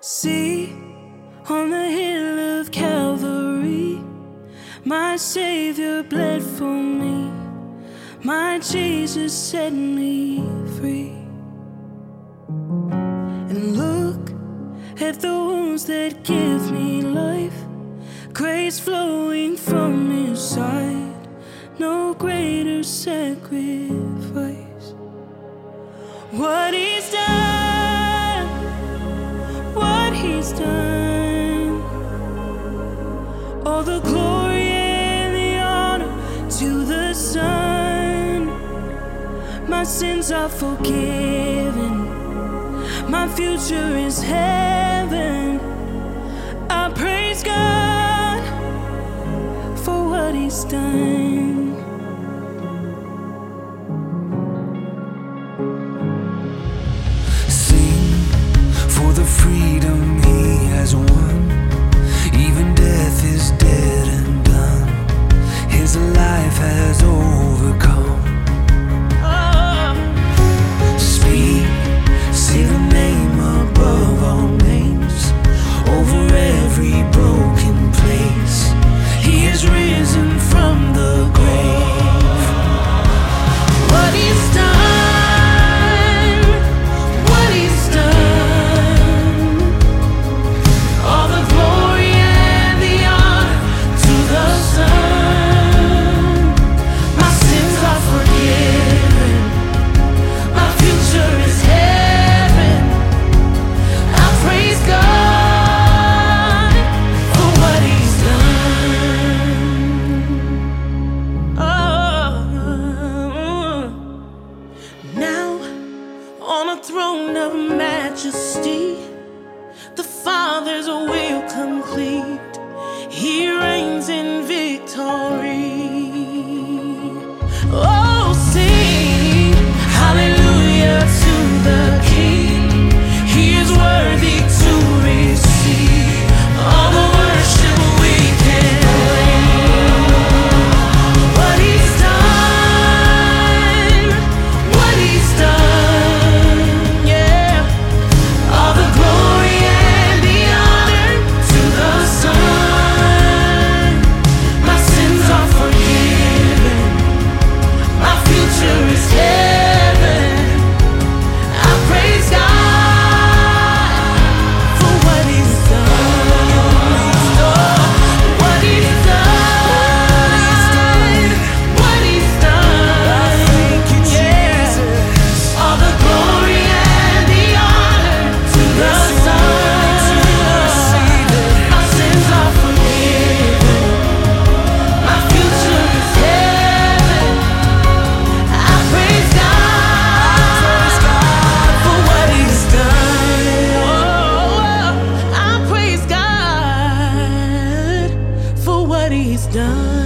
See, on the hill of Calvary, my Savior bled for me, my Jesus set me free. And look at the wounds that give me life, grace flowing from His side, no greater sacrifice. He's done, all the glory and the honor to the Son. My sins are forgiven. My future is heaven. I praise God for what He's done. Sing for the freedom has won. Even death is dead majesty, the Father's will complete. He reigns in victory. Oh, sing hallelujah to the King. He is worthy to Oh,